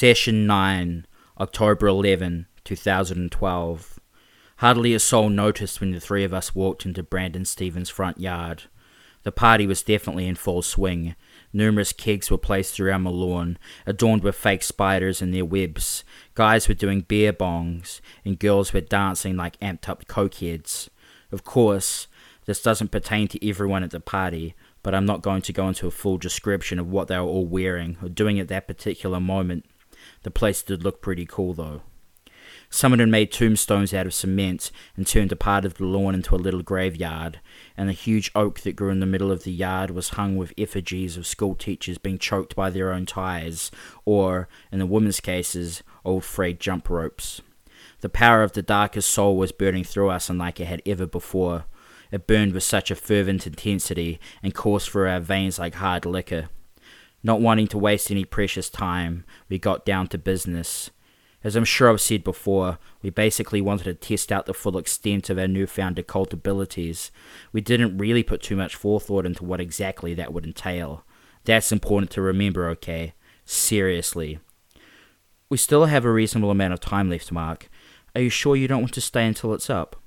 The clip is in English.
Session 9, October 11, 2012. Hardly a soul noticed when the three of us walked into Brandon Stevens' front yard. The party was definitely in full swing. Numerous kegs were placed around the lawn, adorned with fake spiders and their webs. Guys were doing beer bongs, and girls were dancing like amped up cokeheads. Of course, this doesn't pertain to everyone at the party, but I'm not going to go into a full description of what they were all wearing or doing at that particular moment. The place did look pretty cool though. Someone had made tombstones out of cement and turned a part of the lawn into a little graveyard, and a huge oak that grew in the middle of the yard was hung with effigies of school teachers being choked by their own ties, or, in the women's cases, old frayed jump ropes. The power of the darkest soul was burning through us unlike it had ever before. It burned with such a fervent intensity and coursed through our veins like hard liquor. Not wanting to waste any precious time, we got down to business. As I'm sure I've said before, we basically wanted to test out the full extent of our newfound occult abilities. We didn't really put too much forethought into what exactly that would entail. That's important to remember, okay? Seriously. We still have a reasonable amount of time left, Mark. Are you sure you don't want to stay until it's up?